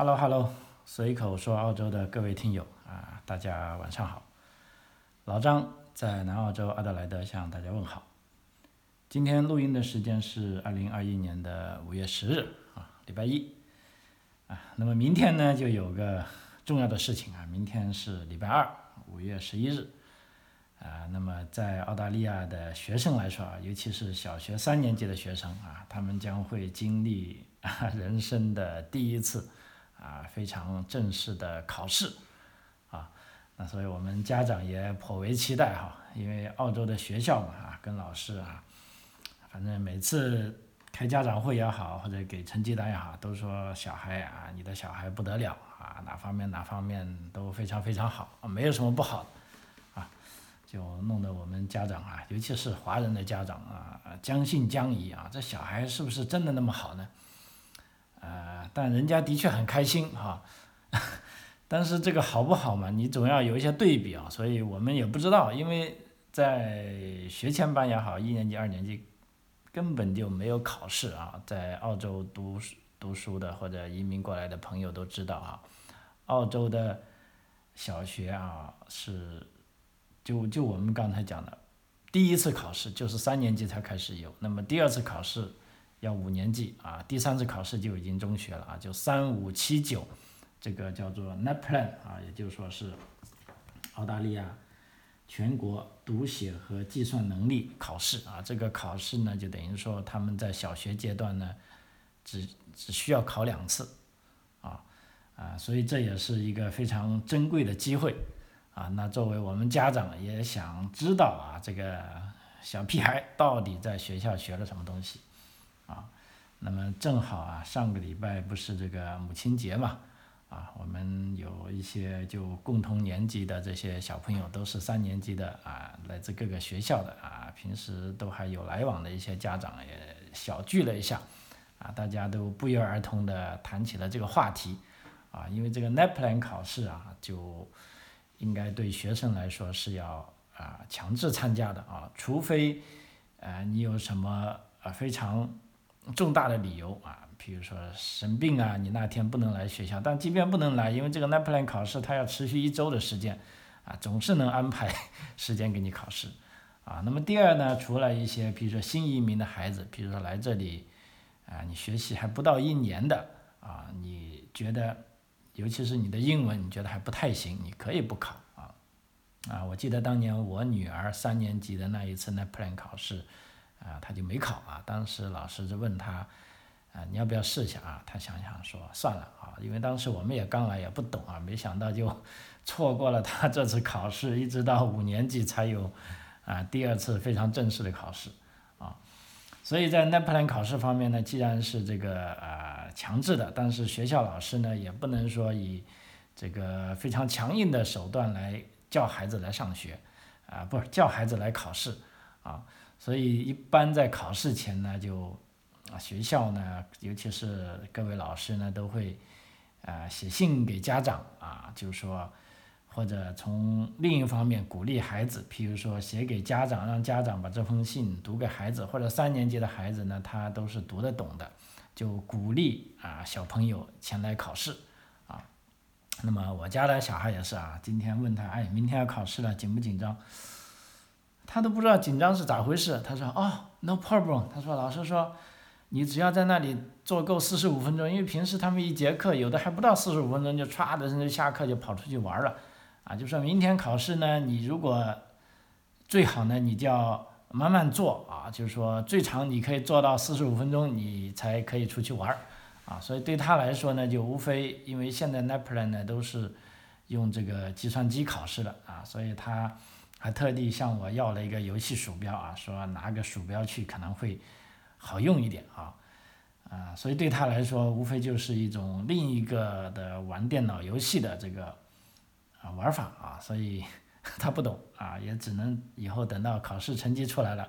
Hello Hello，随口说澳洲的各位听友啊，大家晚上好。老张在南澳洲阿德莱德向大家问好。今天录音的时间是二零二一年的五月十日啊，礼拜一啊。那么明天呢，就有个重要的事情啊，明天是礼拜二，五月十一日啊。那么在澳大利亚的学生来说啊，尤其是小学三年级的学生啊，他们将会经历 人生的第一次。啊，非常正式的考试，啊，那所以我们家长也颇为期待哈，因为澳洲的学校嘛，啊，跟老师啊，反正每次开家长会也好，或者给成绩单也好，都说小孩啊，你的小孩不得了啊，哪方面哪方面都非常非常好，没有什么不好，啊，就弄得我们家长啊，尤其是华人的家长啊，将信将疑啊，这小孩是不是真的那么好呢？呃，但人家的确很开心哈，但是这个好不好嘛？你总要有一些对比啊，所以我们也不知道，因为在学前班也好，一年级、二年级根本就没有考试啊。在澳洲读读书的或者移民过来的朋友都知道啊，澳洲的小学啊是就就我们刚才讲的，第一次考试就是三年级才开始有，那么第二次考试。要五年级啊，第三次考试就已经中学了啊，就三五七九，这个叫做 NAPLAN 啊，也就是说是澳大利亚全国读写和计算能力考试啊。这个考试呢，就等于说他们在小学阶段呢，只只需要考两次啊啊，所以这也是一个非常珍贵的机会啊。那作为我们家长也想知道啊，这个小屁孩到底在学校学了什么东西。啊，那么正好啊，上个礼拜不是这个母亲节嘛，啊，我们有一些就共同年级的这些小朋友，都是三年级的啊，来自各个学校的啊，平时都还有来往的一些家长也小聚了一下，啊，大家都不约而同的谈起了这个话题，啊，因为这个 NAPLAN 考试啊，就应该对学生来说是要啊强制参加的啊，除非呃你有什么啊非常重大的理由啊，比如说生病啊，你那天不能来学校。但即便不能来，因为这个 NAPLAN 考试它要持续一周的时间，啊，总是能安排时间给你考试，啊。那么第二呢，除了一些比如说新移民的孩子，比如说来这里，啊，你学习还不到一年的，啊，你觉得，尤其是你的英文你觉得还不太行，你可以不考，啊，啊，我记得当年我女儿三年级的那一次 NAPLAN 考试。啊，他就没考啊。当时老师就问他，啊，你要不要试一下啊？他想想说算了啊，因为当时我们也刚来也不懂啊，没想到就 错过了他这次考试，一直到五年级才有啊第二次非常正式的考试啊。所以在 NAPLAN 考试方面呢，既然是这个呃强制的，但是学校老师呢也不能说以这个非常强硬的手段来叫孩子来上学啊，不是叫孩子来考试啊。所以一般在考试前呢，就啊学校呢，尤其是各位老师呢，都会啊写信给家长啊，就是说或者从另一方面鼓励孩子，譬如说写给家长，让家长把这封信读给孩子，或者三年级的孩子呢，他都是读得懂的，就鼓励啊小朋友前来考试啊。那么我家的小孩也是啊，今天问他，哎，明天要考试了，紧不紧张？他都不知道紧张是咋回事，他说哦，no problem。他说老师说，你只要在那里坐够四十五分钟，因为平时他们一节课有的还不到四十五分钟就歘的就下课就跑出去玩了，啊，就说明天考试呢，你如果最好呢，你就要慢慢做啊，就是说最长你可以做到四十五分钟，你才可以出去玩，啊，所以对他来说呢，就无非因为现在 NAPLAN 呢都是用这个计算机考试的啊，所以他。还特地向我要了一个游戏鼠标啊，说拿个鼠标去可能会好用一点啊，啊，所以对他来说无非就是一种另一个的玩电脑游戏的这个啊玩法啊，所以 他不懂啊，也只能以后等到考试成绩出来了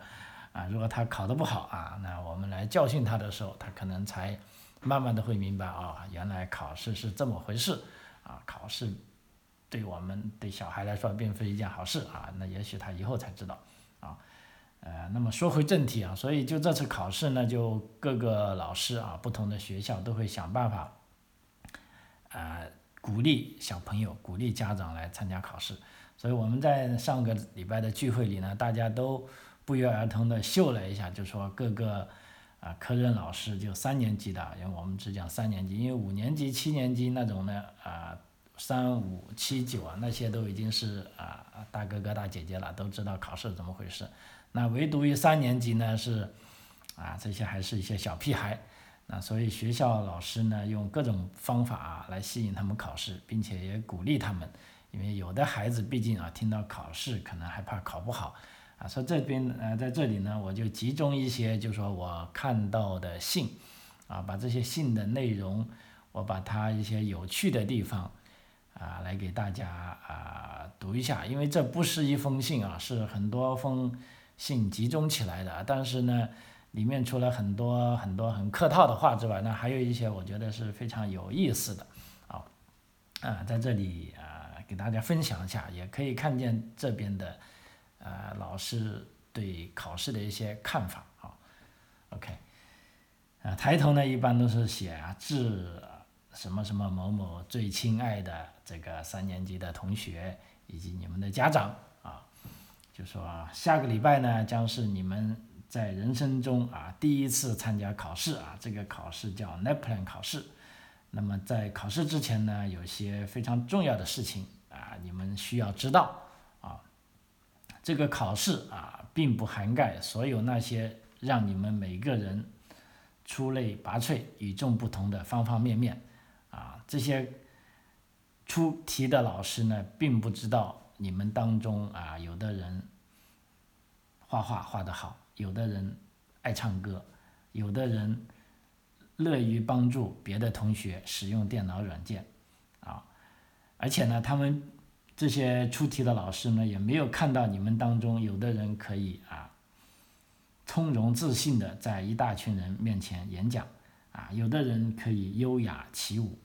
啊，如果他考得不好啊，那我们来教训他的时候，他可能才慢慢的会明白啊，原来考试是这么回事啊，考试。对我们对小孩来说，并非一件好事啊。那也许他以后才知道，啊，呃，那么说回正题啊，所以就这次考试呢，就各个老师啊，不同的学校都会想办法，啊鼓励小朋友、鼓励家长来参加考试。所以我们在上个礼拜的聚会里呢，大家都不约而同的秀了一下，就说各个啊科任老师就三年级的，因为我们只讲三年级，因为五年级、七年级那种呢啊。三五七九啊，那些都已经是啊大哥哥大姐姐了，都知道考试怎么回事。那唯独于三年级呢是，啊这些还是一些小屁孩。那所以学校老师呢用各种方法啊来吸引他们考试，并且也鼓励他们，因为有的孩子毕竟啊听到考试可能害怕考不好啊。说这边呃在这里呢我就集中一些，就说我看到的信，啊把这些信的内容，我把它一些有趣的地方。啊，来给大家啊读一下，因为这不是一封信啊，是很多封信集中起来的。但是呢，里面除了很多很多很客套的话之外，那还有一些我觉得是非常有意思的，啊，啊，在这里啊给大家分享一下，也可以看见这边的呃老师对考试的一些看法啊。OK，啊，抬头呢一般都是写啊致什么什么某某最亲爱的。这个三年级的同学以及你们的家长啊，就说下个礼拜呢将是你们在人生中啊第一次参加考试啊，这个考试叫 NAPLAN 考试。那么在考试之前呢，有些非常重要的事情啊，你们需要知道啊。这个考试啊，并不涵盖所有那些让你们每个人出类拔萃、与众不同的方方面面，这些。出题的老师呢，并不知道你们当中啊，有的人画画画得好，有的人爱唱歌，有的人乐于帮助别的同学使用电脑软件，啊，而且呢，他们这些出题的老师呢，也没有看到你们当中有的人可以啊，从容自信的在一大群人面前演讲，啊，有的人可以优雅起舞。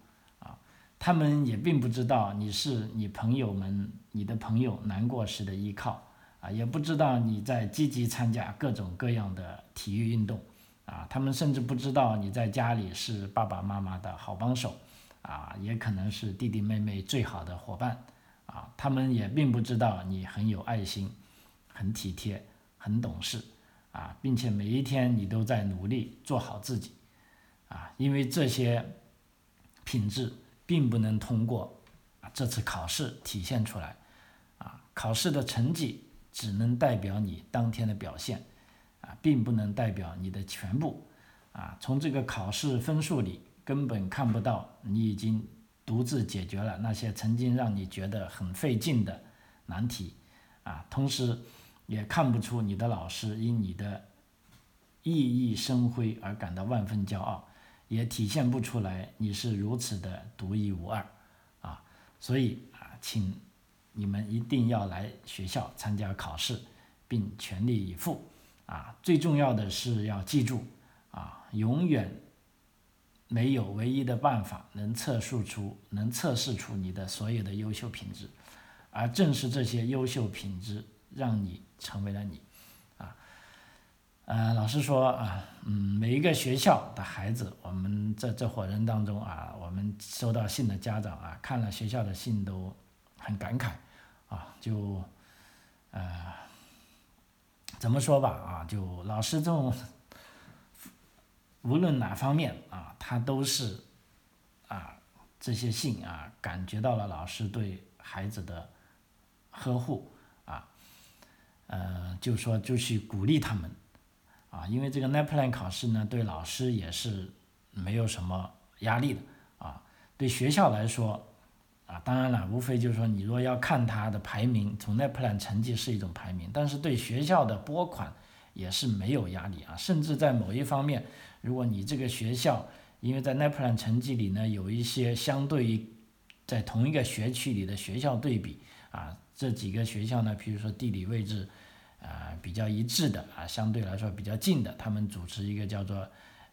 他们也并不知道你是你朋友们、你的朋友难过时的依靠啊，也不知道你在积极参加各种各样的体育运动啊，他们甚至不知道你在家里是爸爸妈妈的好帮手啊，也可能是弟弟妹妹最好的伙伴啊，他们也并不知道你很有爱心、很体贴、很懂事啊，并且每一天你都在努力做好自己啊，因为这些品质。并不能通过啊这次考试体现出来，啊考试的成绩只能代表你当天的表现，啊并不能代表你的全部，啊从这个考试分数里根本看不到你已经独自解决了那些曾经让你觉得很费劲的难题，啊同时也看不出你的老师因你的熠熠生辉而感到万分骄傲。也体现不出来你是如此的独一无二，啊，所以啊，请你们一定要来学校参加考试，并全力以赴，啊，最重要的是要记住，啊，永远没有唯一的办法能测试出能测试出你的所有的优秀品质，而正是这些优秀品质让你成为了你。呃，老师说啊，嗯，每一个学校的孩子，我们这这伙人当中啊，我们收到信的家长啊，看了学校的信都很感慨，啊，就，呃，怎么说吧，啊，就老师这种，无论哪方面啊，他都是，啊，这些信啊，感觉到了老师对孩子的呵护，啊，呃，就说就去鼓励他们。啊，因为这个 NAPLAN 考试呢，对老师也是没有什么压力的啊。对学校来说，啊，当然了，无非就是说，你若要看它的排名，从 NAPLAN 成绩是一种排名，但是对学校的拨款也是没有压力啊。甚至在某一方面，如果你这个学校，因为在 NAPLAN 成绩里呢，有一些相对于在同一个学区里的学校对比啊，这几个学校呢，比如说地理位置。啊，比较一致的啊，相对来说比较近的，他们组织一个叫做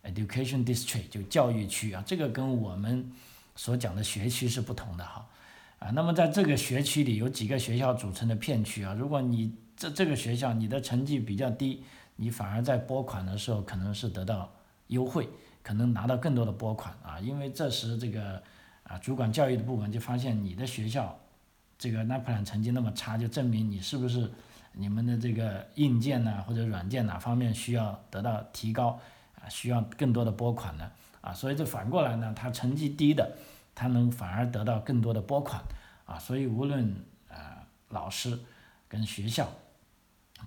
education district，就教育区啊，这个跟我们所讲的学区是不同的哈。啊，那么在这个学区里有几个学校组成的片区啊，如果你这这个学校你的成绩比较低，你反而在拨款的时候可能是得到优惠，可能拿到更多的拨款啊，因为这时这个啊主管教育的部门就发现你的学校这个 NAPLAN 成绩那么差，就证明你是不是你们的这个硬件呐或者软件哪方面需要得到提高啊，需要更多的拨款呢啊，所以这反过来呢，他成绩低的，他能反而得到更多的拨款啊，所以无论啊老师跟学校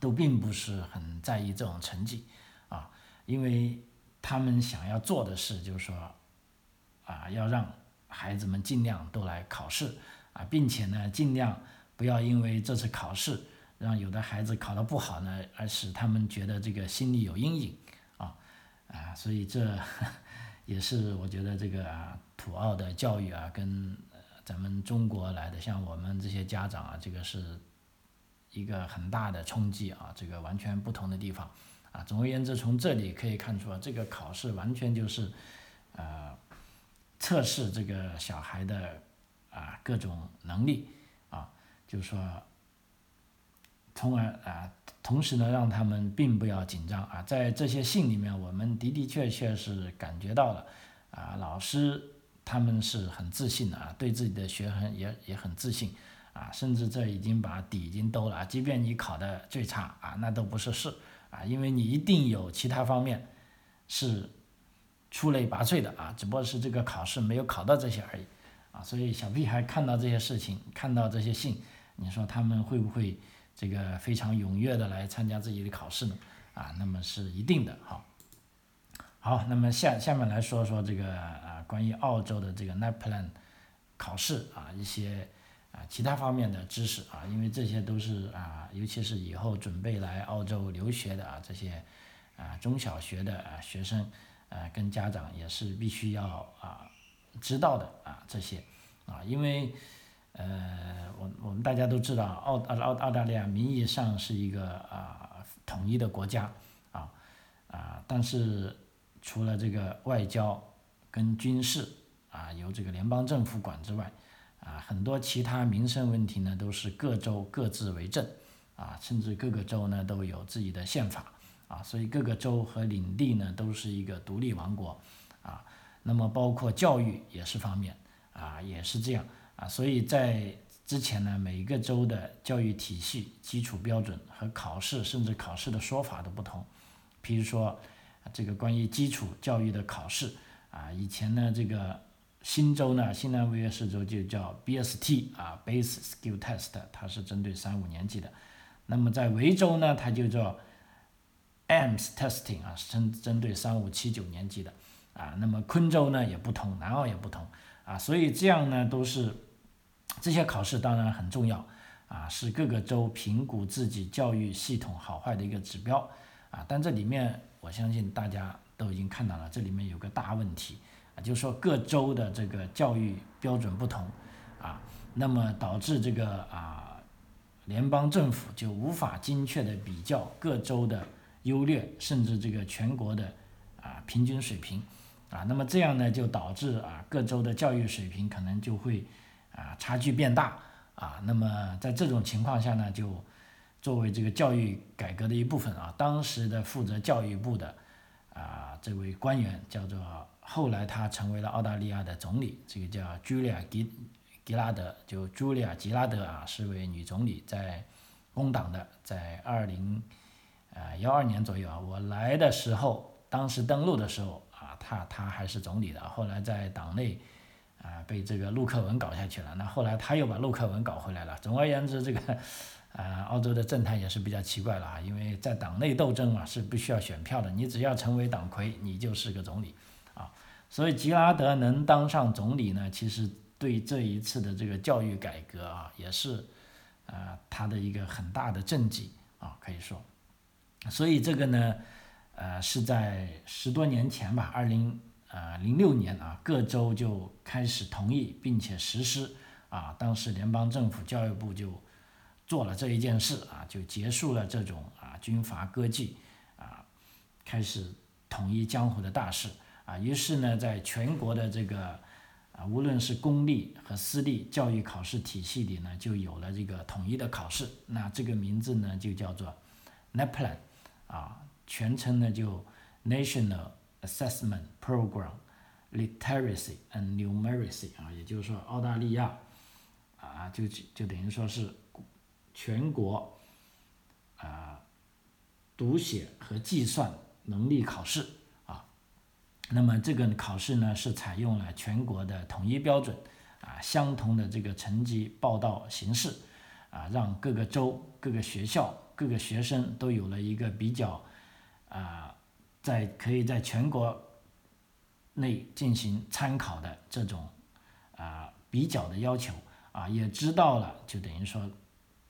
都并不是很在意这种成绩啊，因为他们想要做的事就是说啊要让孩子们尽量都来考试。啊，并且呢，尽量不要因为这次考试让有的孩子考得不好呢，而使他们觉得这个心里有阴影，啊啊，所以这也是我觉得这个土澳的教育啊，跟咱们中国来的像我们这些家长啊，这个是一个很大的冲击啊，这个完全不同的地方啊。总而言之，从这里可以看出啊，这个考试完全就是呃测试这个小孩的。啊，各种能力啊，就是说，从而啊，同时呢，让他们并不要紧张啊。在这些信里面，我们的的确确是感觉到了啊，老师他们是很自信的啊，对自己的学很也也很自信啊，甚至这已经把底已经兜了啊，即便你考的最差啊，那都不是事啊，因为你一定有其他方面是出类拔萃的啊，只不过是这个考试没有考到这些而已。啊，所以小屁孩看到这些事情，看到这些信，你说他们会不会这个非常踊跃的来参加自己的考试呢？啊，那么是一定的。好，好，那么下下面来说说这个啊，关于澳洲的这个 NAPLAN 考试啊，一些啊其他方面的知识啊，因为这些都是啊，尤其是以后准备来澳洲留学的啊，这些啊中小学的啊学生，啊，跟家长也是必须要啊。知道的啊这些，啊因为，呃我我们大家都知道澳澳澳澳大利亚名义上是一个啊统一的国家啊啊但是除了这个外交跟军事啊由这个联邦政府管之外啊很多其他民生问题呢都是各州各自为政啊甚至各个州呢都有自己的宪法啊所以各个州和领地呢都是一个独立王国啊。那么包括教育也是方面啊，也是这样啊，所以在之前呢，每一个州的教育体系、基础标准和考试，甚至考试的说法都不同。比如说，这个关于基础教育的考试啊，以前呢，这个新州呢，新南威尔士州就叫 BST 啊，Base Skill Test，它是针对三五年级的。那么在维州呢，它就叫 AMS Testing 啊，针针对三五七九年级的。啊，那么昆州呢也不同，南澳也不同啊，所以这样呢都是这些考试当然很重要啊，是各个州评估自己教育系统好坏的一个指标啊。但这里面我相信大家都已经看到了，这里面有个大问题啊，就是说各州的这个教育标准不同啊，那么导致这个啊联邦政府就无法精确的比较各州的优劣，甚至这个全国的啊平均水平。啊，那么这样呢，就导致啊各州的教育水平可能就会啊差距变大啊。那么在这种情况下呢，就作为这个教育改革的一部分啊，当时的负责教育部的啊这位官员叫做，后来他成为了澳大利亚的总理，这个叫茱莉亚吉吉拉德，就茱莉亚吉拉德啊，是位女总理，在工党的，在二零呃幺二年左右啊，我来的时候，当时登陆的时候。他他还是总理的，后来在党内，啊，被这个陆克文搞下去了。那后来他又把陆克文搞回来了。总而言之，这个，呃，澳洲的政坛也是比较奇怪了啊，因为在党内斗争嘛，是不需要选票的，你只要成为党魁，你就是个总理，啊，所以吉拉德能当上总理呢，其实对这一次的这个教育改革啊，也是，啊，他的一个很大的政绩啊，可以说，所以这个呢。呃，是在十多年前吧，二零呃零六年啊，各州就开始同意并且实施啊，当时联邦政府教育部就做了这一件事啊，就结束了这种啊军阀割据啊，开始统一江湖的大事啊，于是呢，在全国的这个啊，无论是公立和私立教育考试体系里呢，就有了这个统一的考试，那这个名字呢，就叫做 NAPLAN 啊。全称呢就 National Assessment Program，literacy and numeracy 啊，也就是说澳大利亚啊就就等于说是全国啊读写和计算能力考试啊。那么这个考试呢是采用了全国的统一标准啊，相同的这个成绩报道形式啊，让各个州、各个学校、各个学生都有了一个比较啊。在可以在全国内进行参考的这种啊比较的要求啊，也知道了，就等于说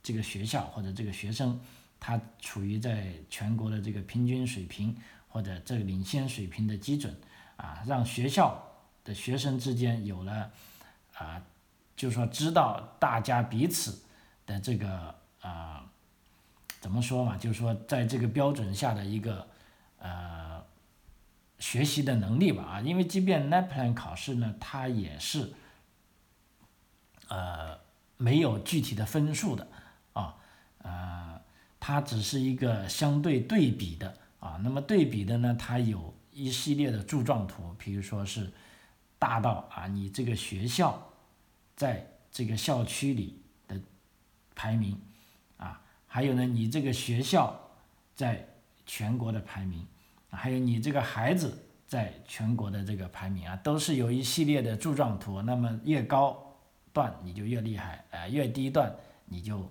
这个学校或者这个学生他处于在全国的这个平均水平或者这个领先水平的基准啊，让学校的学生之间有了啊，就是说知道大家彼此的这个啊怎么说嘛，就是说在这个标准下的一个呃。学习的能力吧啊，因为即便 NAPLAN 考试呢，它也是，呃，没有具体的分数的啊，呃，它只是一个相对对比的啊。那么对比的呢，它有一系列的柱状图，比如说是大到啊，你这个学校在这个校区里的排名啊，还有呢，你这个学校在全国的排名。还有你这个孩子在全国的这个排名啊，都是有一系列的柱状图。那么越高段你就越厉害，啊，越低段你就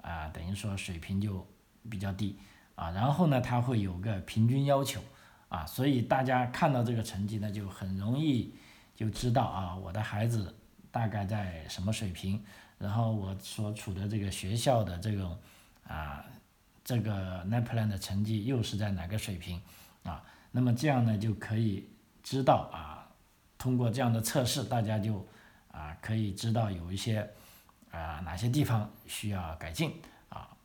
啊等于说水平就比较低啊。然后呢，它会有个平均要求啊，所以大家看到这个成绩呢，就很容易就知道啊，我的孩子大概在什么水平，然后我所处的这个学校的这种啊这个 NAPLAN 的成绩又是在哪个水平。啊，那么这样呢就可以知道啊，通过这样的测试，大家就啊可以知道有一些啊哪些地方需要改进啊。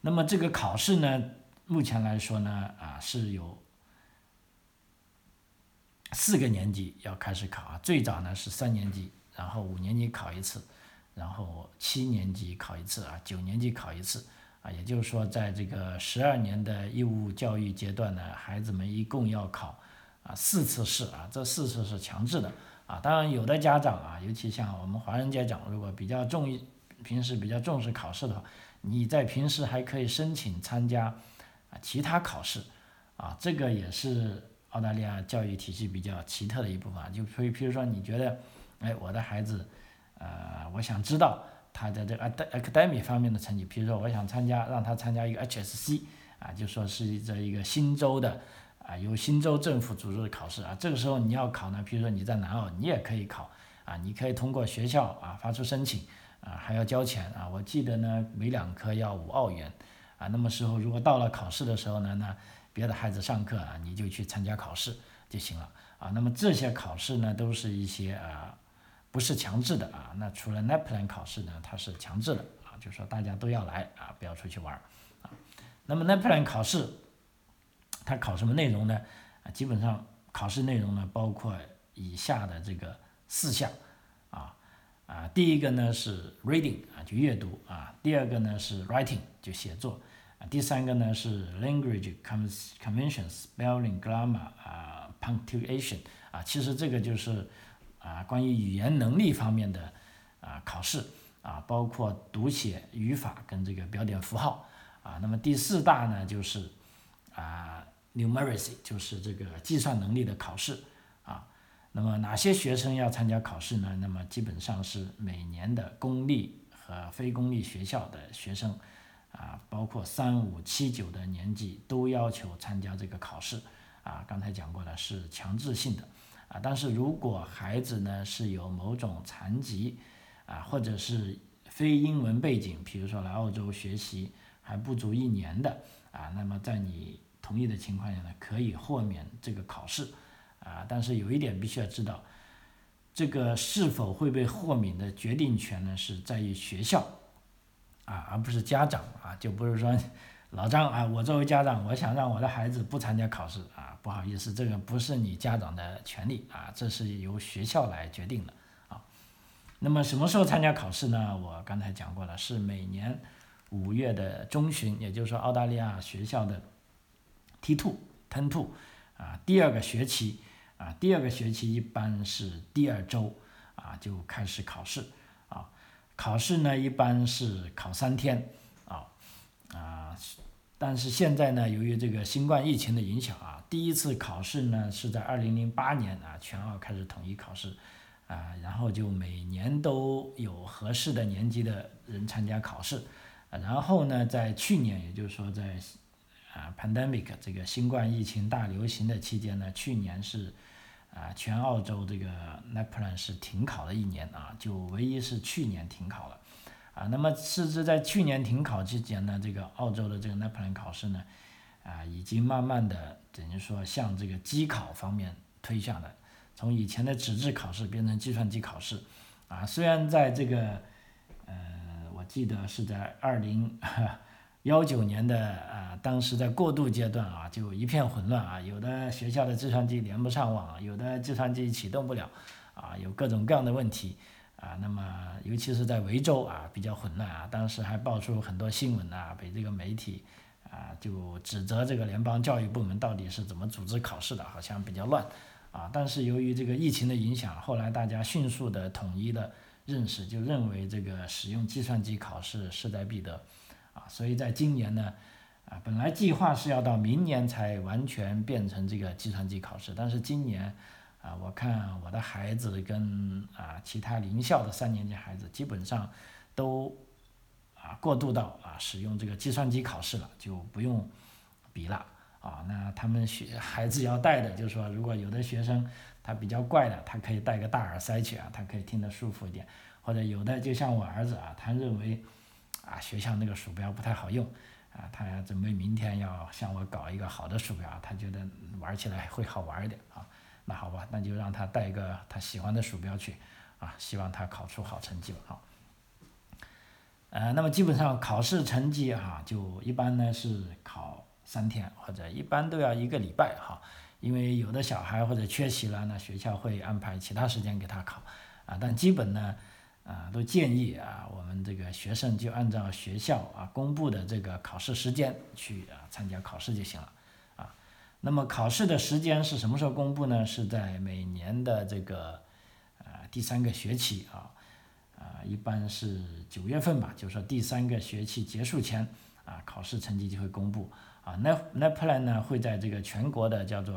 那么这个考试呢，目前来说呢啊是有四个年级要开始考啊，最早呢是三年级，然后五年级考一次，然后七年级考一次啊，九年级考一次。啊，也就是说，在这个十二年的义务教育阶段呢，孩子们一共要考啊四次试啊，这四次是强制的啊。当然，有的家长啊，尤其像我们华人家长，如果比较重，平时比较重视考试的话，你在平时还可以申请参加啊其他考试啊，这个也是澳大利亚教育体系比较奇特的一部分。就所以，比如说你觉得，哎，我的孩子，呃，我想知道。他在这个 academic 方面的成绩，比如说我想参加，让他参加一个 HSC 啊，就说是这一个新州的啊，由新州政府组织的考试啊。这个时候你要考呢，比如说你在南澳，你也可以考啊，你可以通过学校啊发出申请啊，还要交钱啊。我记得呢，每两科要五澳元啊。那么时候如果到了考试的时候呢，那别的孩子上课啊，你就去参加考试就行了啊。那么这些考试呢，都是一些啊。不是强制的啊，那除了 NAPLAN 考试呢，它是强制的啊，就是说大家都要来啊，不要出去玩儿啊。那么 NAPLAN 考试，它考什么内容呢？啊，基本上考试内容呢，包括以下的这个四项啊啊，第一个呢是 reading 啊，就阅读啊，第二个呢是 writing 就写作啊，第三个呢是 language conventions spelling grammar 啊 punctuation 啊，其实这个就是。啊，关于语言能力方面的啊考试啊，包括读写、语法跟这个标点符号啊。那么第四大呢，就是啊 numeracy，就是这个计算能力的考试啊。那么哪些学生要参加考试呢？那么基本上是每年的公立和非公立学校的学生啊，包括三五七九的年级都要求参加这个考试啊。刚才讲过了，是强制性的。啊，但是如果孩子呢是有某种残疾，啊，或者是非英文背景，比如说来澳洲学习还不足一年的，啊，那么在你同意的情况下呢，可以豁免这个考试，啊，但是有一点必须要知道，这个是否会被豁免的决定权呢是在于学校，啊，而不是家长，啊，就不是说。老张啊，我作为家长，我想让我的孩子不参加考试啊，不好意思，这个不是你家长的权利啊，这是由学校来决定的啊。那么什么时候参加考试呢？我刚才讲过了，是每年五月的中旬，也就是说澳大利亚学校的 T two、Ten two 啊，第二个学期啊，第二个学期一般是第二周啊就开始考试啊，考试呢一般是考三天啊啊，但是现在呢，由于这个新冠疫情的影响啊，第一次考试呢是在二零零八年啊，全澳开始统一考试啊，然后就每年都有合适的年级的人参加考试，然后呢，在去年，也就是说在。啊，pandemic 这个新冠疫情大流行的期间呢，去年是啊，全澳洲这个 NAPLAN 是停考了一年啊，就唯一是去年停考了啊。那么，甚至在去年停考期间呢，这个澳洲的这个 NAPLAN 考试呢，啊，已经慢慢的等于说向这个机考方面推向了，从以前的纸质考试变成计算机考试啊。虽然在这个呃，我记得是在二零。幺九年的啊，当时在过渡阶段啊，就一片混乱啊，有的学校的计算机连不上网，有的计算机启动不了，啊，有各种各样的问题啊。那么，尤其是在维州啊，比较混乱啊。当时还爆出很多新闻啊，被这个媒体啊就指责这个联邦教育部门到底是怎么组织考试的，好像比较乱啊。但是由于这个疫情的影响，后来大家迅速的统一的认识，就认为这个使用计算机考试势在必得。啊，所以在今年呢，啊，本来计划是要到明年才完全变成这个计算机考试，但是今年，啊，我看我的孩子跟啊其他邻校的三年级孩子基本上都啊过渡到啊使用这个计算机考试了，就不用比了啊。那他们学 孩子要带的，就是说，如果有的学生他比较怪的，他可以带个大耳塞去啊，他可以听得舒服一点，或者有的就像我儿子啊，他认为。啊，学校那个鼠标不太好用，啊，他准备明天要向我搞一个好的鼠标，他觉得玩起来会好玩一点啊。那好吧，那就让他带一个他喜欢的鼠标去，啊，希望他考出好成绩吧，好。呃，那么基本上考试成绩哈，就一般呢是考三天，或者一般都要一个礼拜哈，因为有的小孩或者缺席了，那学校会安排其他时间给他考，啊，但基本呢。啊，都建议啊，我们这个学生就按照学校啊公布的这个考试时间去啊参加考试就行了，那么考试的时间是什么时候公布呢？是在每年的这个啊第三个学期啊，啊一般是九月份吧，就是说第三个学期结束前啊，考试成绩就会公布啊。那那 plan 呢会在这个全国的叫做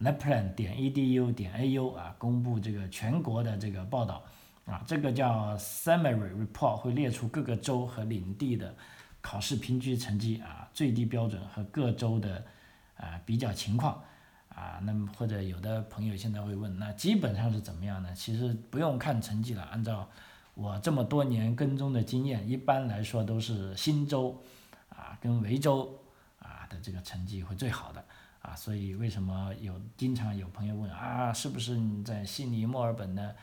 naplan 点 edu 点 au 啊公布这个全国的这个报道。啊，这个叫 summary report，会列出各个州和领地的考试平均成绩啊，最低标准和各州的啊比较情况啊。那么或者有的朋友现在会问，那基本上是怎么样呢？其实不用看成绩了，按照我这么多年跟踪的经验，一般来说都是新州啊跟维州啊的这个成绩会最好的啊。所以为什么有经常有朋友问啊，是不是你在悉尼、墨尔本的？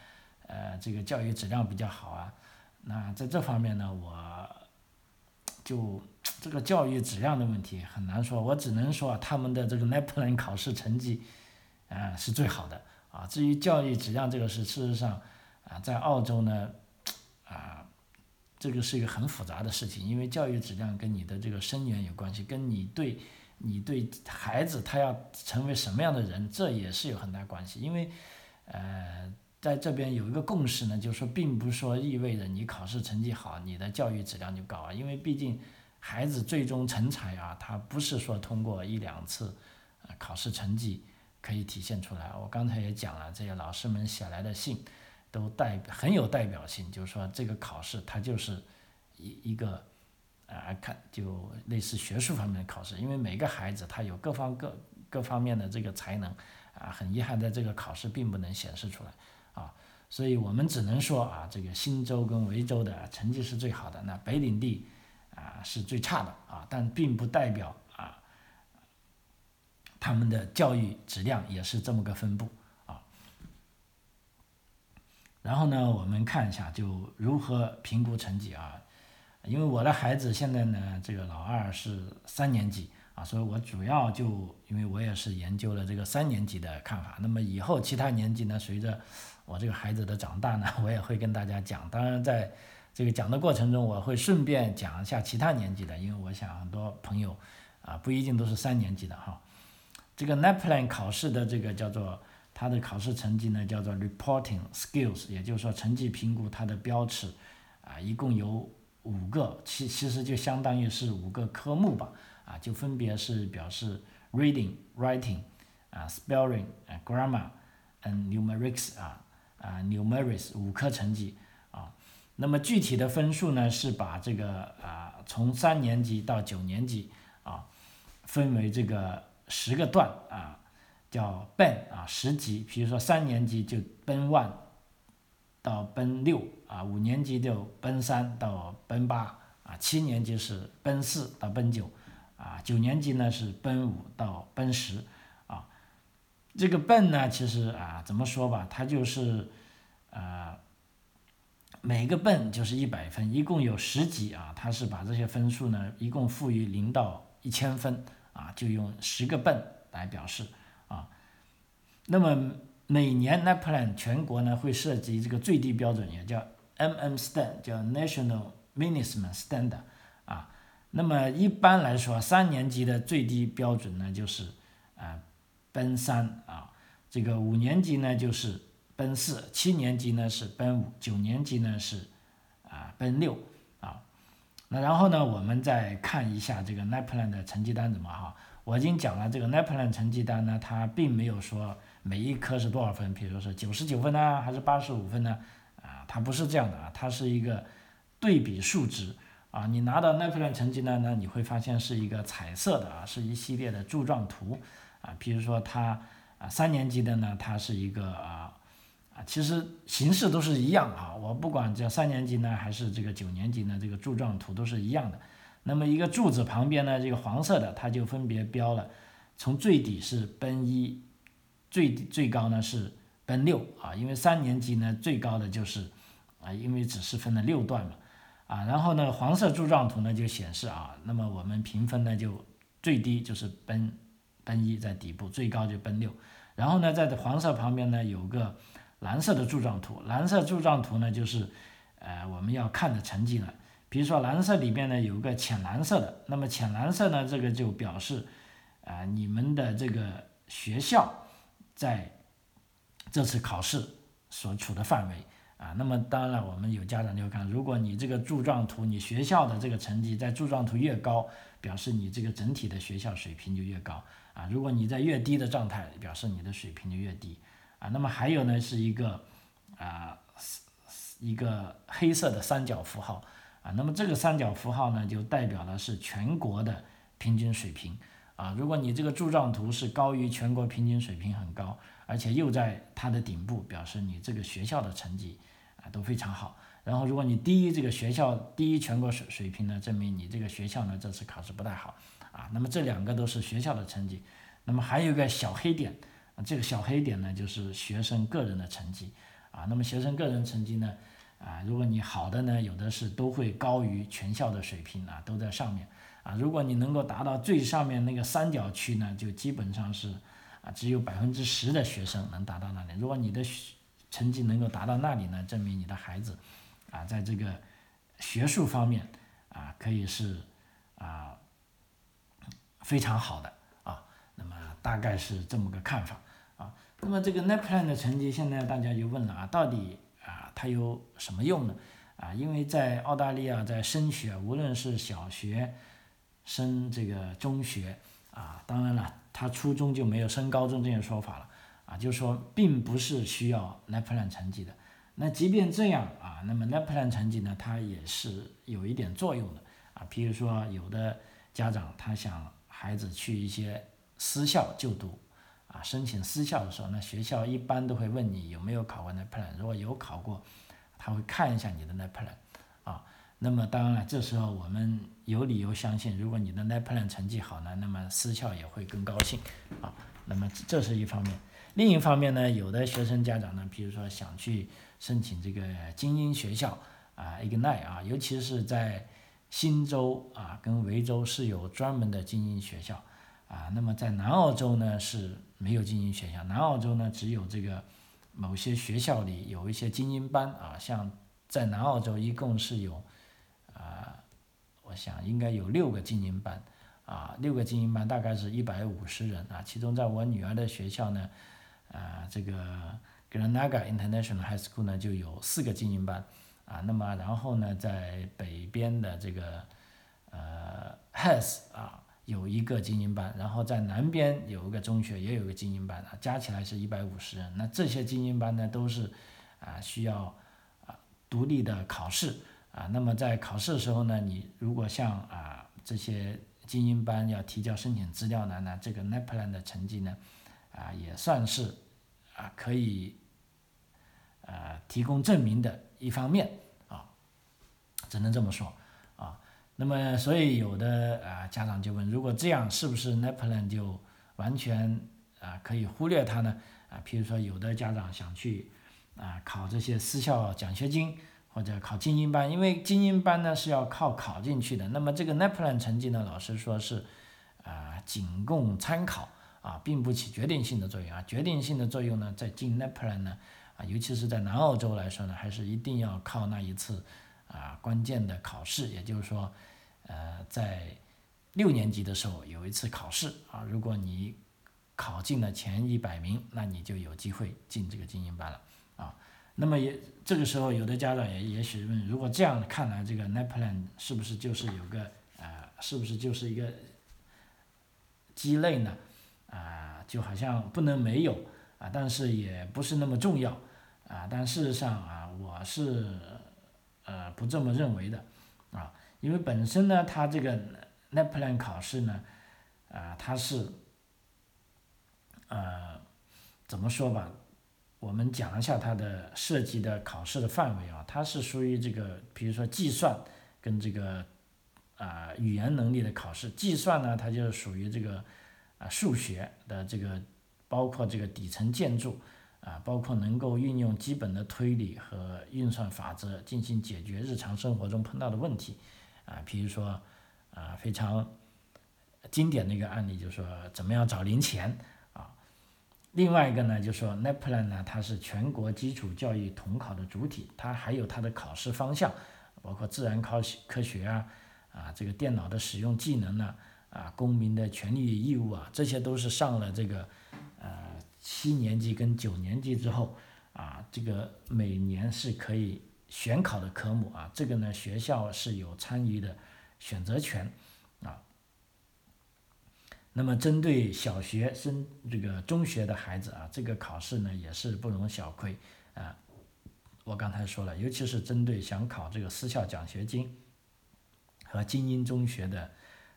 呃，这个教育质量比较好啊，那在这方面呢，我就这个教育质量的问题很难说，我只能说他们的这个 NAPLAN 考试成绩，啊是最好的啊。至于教育质量这个事，事实上啊，在澳洲呢，啊，这个是一个很复杂的事情，因为教育质量跟你的这个生源有关系，跟你对你对孩子他要成为什么样的人，这也是有很大关系，因为呃。在这边有一个共识呢，就是说，并不是说意味着你考试成绩好，你的教育质量就高啊。因为毕竟孩子最终成才啊，他不是说通过一两次呃考试成绩可以体现出来。我刚才也讲了，这些老师们写来的信都代很有代表性，就是说这个考试它就是一一个啊看就类似学术方面的考试，因为每个孩子他有各方各各方面的这个才能啊，很遗憾在这个考试并不能显示出来。啊，所以我们只能说啊，这个新州跟维州的成绩是最好的，那北领地啊是最差的啊，但并不代表啊他们的教育质量也是这么个分布啊。然后呢，我们看一下就如何评估成绩啊，因为我的孩子现在呢，这个老二是三年级。啊，所以我主要就因为我也是研究了这个三年级的看法，那么以后其他年级呢，随着我这个孩子的长大呢，我也会跟大家讲。当然，在这个讲的过程中，我会顺便讲一下其他年级的，因为我想很多朋友啊不一定都是三年级的哈。这个 NAPLAN 考试的这个叫做它的考试成绩呢叫做 reporting skills，也就是说成绩评估它的标尺啊，一共有五个，其其实就相当于是五个科目吧，啊，就分别是表示 reading、writing 啊、spelling 啊、grammar 嗯 numerics 啊啊 numerics 五科成绩。那么具体的分数呢是把这个啊从三年级到九年级啊分为这个十个段啊。叫奔啊，十级，比如说三年级就奔 one 到奔六啊，五年级就奔三到奔八啊，七年级是奔四到奔九啊，九年级呢是奔五到奔十啊。这个奔呢，其实啊，怎么说吧，它就是啊，每个奔就是一百分，一共有十级啊，它是把这些分数呢，一共赋予零到一千分啊，就用十个奔来表示啊。那么每年 NAPLAN 全国呢会涉及这个最低标准，也叫 MM Stand，叫 National Minimum Standard 啊。那么一般来说，三年级的最低标准呢就是啊奔三啊，这个五年级呢就是奔四，七年级呢是奔五，九年级呢是啊奔六啊。那然后呢，我们再看一下这个 NAPLAN 的成绩单怎么哈？我已经讲了，这个 NAPLAN 成绩单呢，它并没有说。每一科是多少分？比如说是九十九分呢，还是八十五分呢？啊，它不是这样的啊，它是一个对比数值啊。你拿到那份成绩单呢，你会发现是一个彩色的啊，是一系列的柱状图啊。比如说它啊，三年级的呢，它是一个啊，其实形式都是一样啊。我不管这三年级呢，还是这个九年级呢，这个柱状图都是一样的。那么一个柱子旁边呢，这个黄色的，它就分别标了，从最底是奔一。最最高呢是奔六啊，因为三年级呢最高的就是啊，因为只是分了六段嘛啊，然后呢黄色柱状图呢就显示啊，那么我们评分呢就最低就是奔奔一在底部，最高就奔六，然后呢在黄色旁边呢有个蓝色的柱状图，蓝色柱状图呢就是呃我们要看的成绩了，比如说蓝色里边呢有个浅蓝色的，那么浅蓝色呢这个就表示啊你们的这个学校。在这次考试所处的范围啊，那么当然了我们有家长就看，如果你这个柱状图，你学校的这个成绩在柱状图越高，表示你这个整体的学校水平就越高啊。如果你在越低的状态，表示你的水平就越低啊。那么还有呢，是一个啊一个黑色的三角符号啊，那么这个三角符号呢，就代表的是全国的平均水平。啊，如果你这个柱状图是高于全国平均水平很高，而且又在它的顶部，表示你这个学校的成绩啊都非常好。然后如果你低于这个学校低于全国水水平呢，证明你这个学校呢这次考试不太好啊。那么这两个都是学校的成绩，那么还有一个小黑点，这个小黑点呢就是学生个人的成绩啊。那么学生个人成绩呢啊，如果你好的呢，有的是都会高于全校的水平啊，都在上面。啊，如果你能够达到最上面那个三角区呢，就基本上是啊，只有百分之十的学生能达到那里。如果你的成绩能够达到那里呢，证明你的孩子啊，在这个学术方面啊，可以是啊非常好的啊。那么大概是这么个看法。那么这个 NAPLAN 的成绩，现在大家就问了啊，到底啊它有什么用呢？啊，因为在澳大利亚在升学，无论是小学。升这个中学啊，当然了，他初中就没有升高中这些说法了啊，就是说并不是需要 NAPLAN 成绩的。那即便这样啊，那么 NAPLAN 成绩呢，它也是有一点作用的啊。譬如说，有的家长他想孩子去一些私校就读啊，申请私校的时候，那学校一般都会问你有没有考过 NAPLAN，如果有考过，他会看一下你的 NAPLAN 啊。那么当然了，这时候我们有理由相信，如果你的 NAPLAN 成绩好呢，那么私校也会更高兴啊。那么这是一方面，另一方面呢，有的学生家长呢，比如说想去申请这个精英学校啊，Ignite 啊，尤其是在新州啊跟维州是有专门的精英学校啊。那么在南澳洲呢是没有精英学校，南澳洲呢只有这个某些学校里有一些精英班啊，像在南澳洲一共是有。啊，我想应该有六个精英班，啊，六个精英班大概是一百五十人啊。其中在我女儿的学校呢，啊这个 Granada International High School 呢就有四个精英班，啊，那么然后呢在北边的这个呃 Has 啊有一个精英班，然后在南边有一个中学也有一个精英班啊，加起来是一百五十人。那这些精英班呢都是啊需要啊独立的考试啊，那么在考试的时候呢，你如果像啊这些精英班要提交申请资料呢，那这个 NAPLAN 的成绩呢，啊也算是啊可以呃提供证明的一方面啊，只能这么说。那么所以有的啊家长就问，如果这样是不是 NAPLAN 就完全啊可以忽略它呢？啊，譬如说有的家长想去啊考这些私校奖学金。或者考精英班，因为精英班呢是要靠考进去的。那么这个 NAPLAN 成绩呢，老师说是啊仅供参考啊，并不起决定性的作用啊。决定性的作用呢，在进 NAPLAN 呢啊，尤其是在南澳洲来说呢，还是一定要靠那一次啊关键的考试。也就是说，呃，在六年级的时候有一次考试啊，如果你考进了前一百名，那你就有机会进这个精英班了啊。那么也这个时候，有的家长也也许问：如果这样看来，这个 NAPLAN 是不是就是有个啊，是不是就是一个鸡肋呢？啊，就好像不能没有啊，但是也不是那么重要啊。但事实上啊，我是呃不这么认为的啊，因为本身呢，它这个 NAPLAN 考试呢，啊，它是呃怎么说吧？我们讲一下它的涉及的考试的范围啊，它是属于这个，比如说计算跟这个啊语言能力的考试。计算呢，它就属于这个啊数学的这个，包括这个底层建筑啊，包括能够运用基本的推理和运算法则进行解决日常生活中碰到的问题啊，比如说啊非常经典的一个案例，就是说怎么样找零钱。啊另外一个呢，就是说 NAPLAN 呢，它是全国基础教育统考的主体，它还有它的考试方向，包括自然考科学啊，啊，这个电脑的使用技能呢，啊，公民的权利义务啊，这些都是上了这个呃七年级跟九年级之后啊，这个每年是可以选考的科目啊，这个呢学校是有参与的选择权啊。那么，针对小学生、这个中学的孩子啊，这个考试呢也是不容小窥啊。我刚才说了，尤其是针对想考这个私校奖学金和精英中学的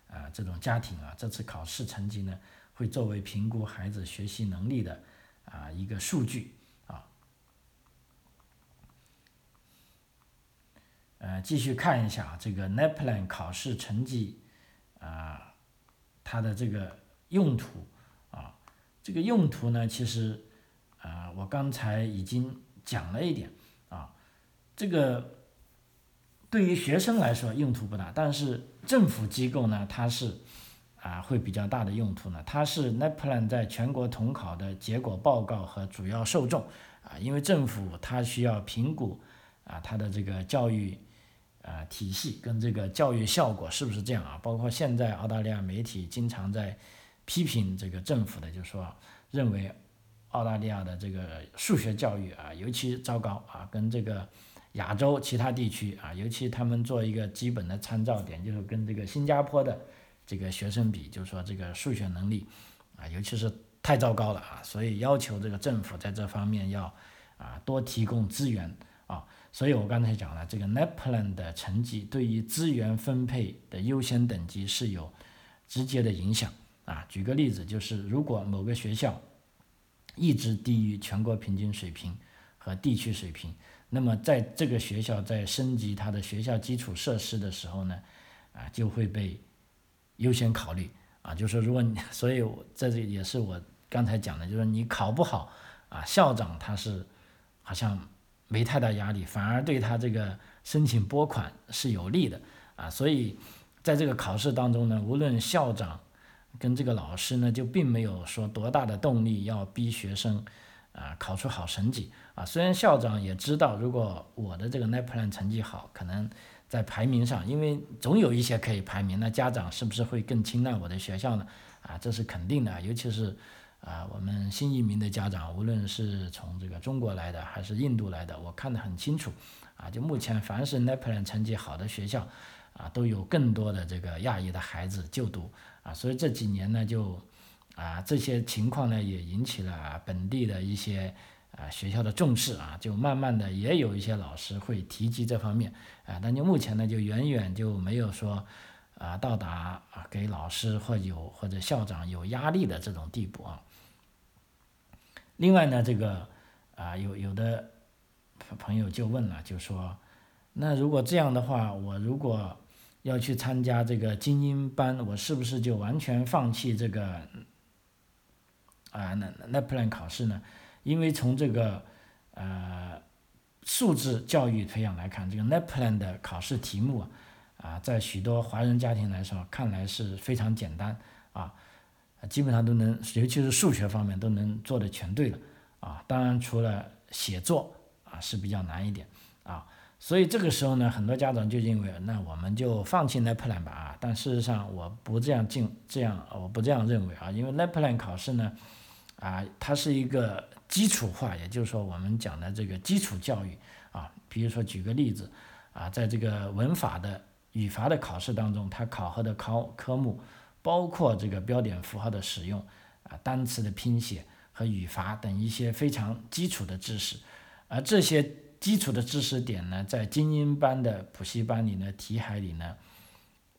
啊这种家庭啊，这次考试成绩呢会作为评估孩子学习能力的啊一个数据啊。呃，继续看一下这个 NAPLAN 考试成绩啊。它的这个用途啊，这个用途呢，其实啊，我刚才已经讲了一点啊，这个对于学生来说用途不大，但是政府机构呢，它是啊会比较大的用途呢。它是 NAPLAN 在全国统考的结果报告和主要受众啊，因为政府它需要评估啊它的这个教育。啊，体系跟这个教育效果是不是这样啊？包括现在澳大利亚媒体经常在批评这个政府的，就是说认为澳大利亚的这个数学教育啊尤其糟糕啊，跟这个亚洲其他地区啊，尤其他们做一个基本的参照点，就是跟这个新加坡的这个学生比，就是说这个数学能力啊，尤其是太糟糕了啊，所以要求这个政府在这方面要啊多提供资源啊。所以我刚才讲了，这个 NAPLAN 的成绩对于资源分配的优先等级是有直接的影响啊。举个例子，就是如果某个学校一直低于全国平均水平和地区水平，那么在这个学校在升级它的学校基础设施的时候呢，啊就会被优先考虑啊。就是，如果你，所以在这也是我刚才讲的，就是你考不好啊，校长他是好像。没太大压力，反而对他这个申请拨款是有利的啊，所以在这个考试当中呢，无论校长跟这个老师呢，就并没有说多大的动力要逼学生啊考出好成绩啊。虽然校长也知道，如果我的这个 NAPLAN 成绩好，可能在排名上，因为总有一些可以排名，那家长是不是会更青睐我的学校呢？啊，这是肯定的，尤其是啊，我们新移民的家长，无论是从这个中国来的还是印度来的，我看得很清楚，啊，就目前凡是 NAPLAN 成绩好的学校，啊，都有更多的这个亚裔的孩子就读，啊，所以这几年呢，就啊这些情况呢，也引起了本地的一些啊学校的重视啊，就慢慢的也有一些老师会提及这方面，啊，但就目前呢，就远远就没有说。啊，到达啊给老师或有或者校长有压力的这种地步啊。另外呢，这个啊有有的朋友就问了，就说，那如果这样的话，我如果要去参加这个精英班，我是不是就完全放弃这个啊那那 plan 考试呢？因为从这个呃素质教育培养来看，这个 NAPLAN 的考试题目啊。在许多华人家庭来说，看来是非常简单啊，基本上都能，尤其是数学方面都能做的全对了啊。当然，除了写作啊是比较难一点啊。所以这个时候呢，很多家长就认为，那我们就放弃 NAPLAN 吧啊。但事实上，我不这样进，这样我不这样认为啊，因为 NAPLAN 考试呢，啊，它是一个基础化，也就是说我们讲的这个基础教育啊。比如说举个例子啊，在这个文法的语法的考试当中，它考核的考科目包括这个标点符号的使用啊，单词的拼写和语法等一些非常基础的知识，而这些基础的知识点呢，在精英班的补习班里呢，题海里呢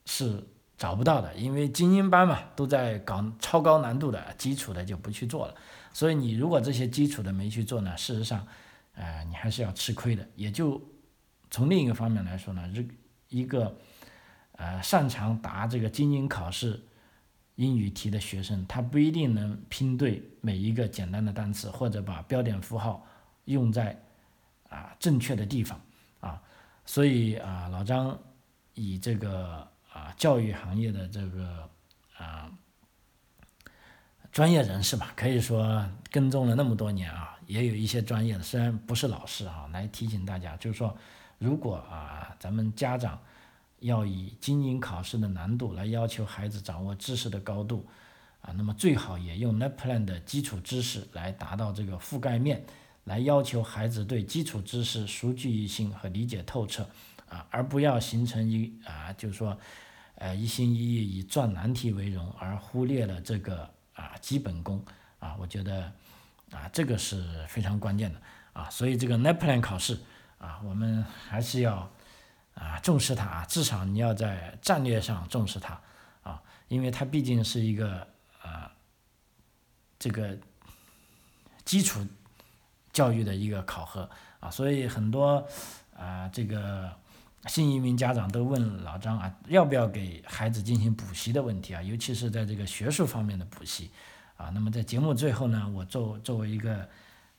是找不到的，因为精英班嘛都在搞超高难度的，基础的就不去做了。所以你如果这些基础的没去做呢，事实上，呃，你还是要吃亏的。也就从另一个方面来说呢，这。一个，呃，擅长答这个精英考试英语题的学生，他不一定能拼对每一个简单的单词，或者把标点符号用在啊正确的地方啊。所以啊，老张以这个啊教育行业的这个啊专业人士吧，可以说跟踪了那么多年啊，也有一些专业的，虽然不是老师啊，来提醒大家，就是说。如果啊，咱们家长要以经营考试的难度来要求孩子掌握知识的高度啊，那么最好也用 NAPLAN 的基础知识来达到这个覆盖面，来要求孩子对基础知识熟记于心和理解透彻啊，而不要形成一啊，就是说，呃，一心一意以赚难题为荣，而忽略了这个啊基本功啊，我觉得啊这个是非常关键的啊，所以这个 NAPLAN 考试。啊，我们还是要啊重视它啊，至少你要在战略上重视它啊，因为它毕竟是一个啊这个基础教育的一个考核啊，所以很多啊这个新移民家长都问老张啊，要不要给孩子进行补习的问题啊，尤其是在这个学术方面的补习啊。那么在节目最后呢，我作作为一个。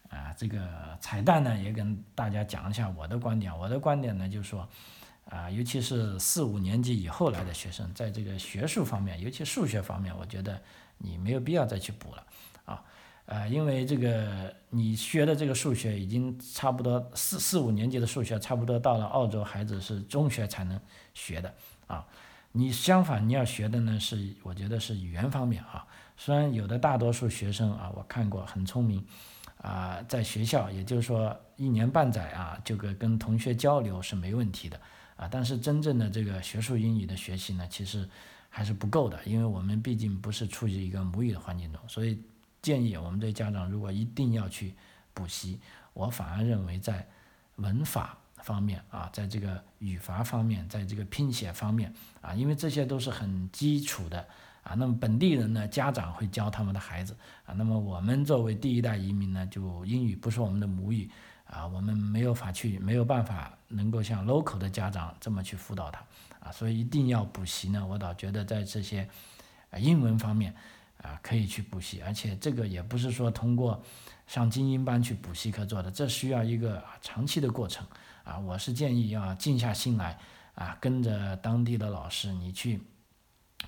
啊，这个彩蛋呢，也跟大家讲一下我的观点。我的观点呢，就是说，啊，尤其是四五年级以后来的学生，在这个学术方面，尤其数学方面，我觉得你没有必要再去补了，啊，呃，因为这个你学的这个数学已经差不多四四五年级的数学，差不多到了澳洲孩子是中学才能学的，啊，你相反你要学的呢是，我觉得是语言方面啊，虽然有的大多数学生啊，我看过很聪明。啊，在学校，也就是说一年半载啊，这个跟同学交流是没问题的啊。但是真正的这个学术英语的学习呢，其实还是不够的，因为我们毕竟不是处于一个母语的环境中，所以建议我们这家长如果一定要去补习，我反而认为在文法方面啊，在这个语法方面，在这个拼写方面啊，因为这些都是很基础的。啊，那么本地人呢，家长会教他们的孩子啊。那么我们作为第一代移民呢，就英语不是我们的母语啊，我们没有法去，没有办法能够像 local 的家长这么去辅导他啊。所以一定要补习呢，我倒觉得在这些英文方面啊可以去补习，而且这个也不是说通过上精英班去补习课做的，这需要一个长期的过程啊。我是建议要静下心来啊，跟着当地的老师你去。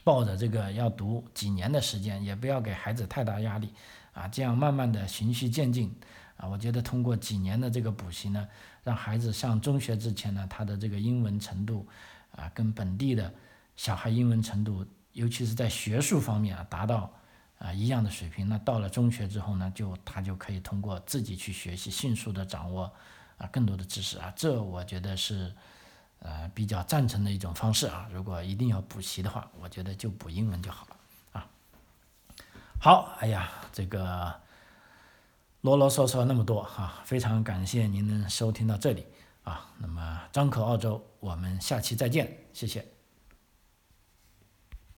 抱着这个要读几年的时间，也不要给孩子太大压力，啊，这样慢慢的循序渐进，啊，我觉得通过几年的这个补习呢，让孩子上中学之前呢，他的这个英文程度，啊，跟本地的小孩英文程度，尤其是在学术方面啊，达到啊一样的水平，那到了中学之后呢，就他就可以通过自己去学习，迅速的掌握啊更多的知识啊，这我觉得是呃比较赞成的一种方式啊。如果一定要补习的话，我觉得就补英文就好了啊。好，哎呀，这个啰啰嗦嗦那么多哈，非常感谢您能收听到这里啊。那么张口澳洲，我们下期再见，谢谢。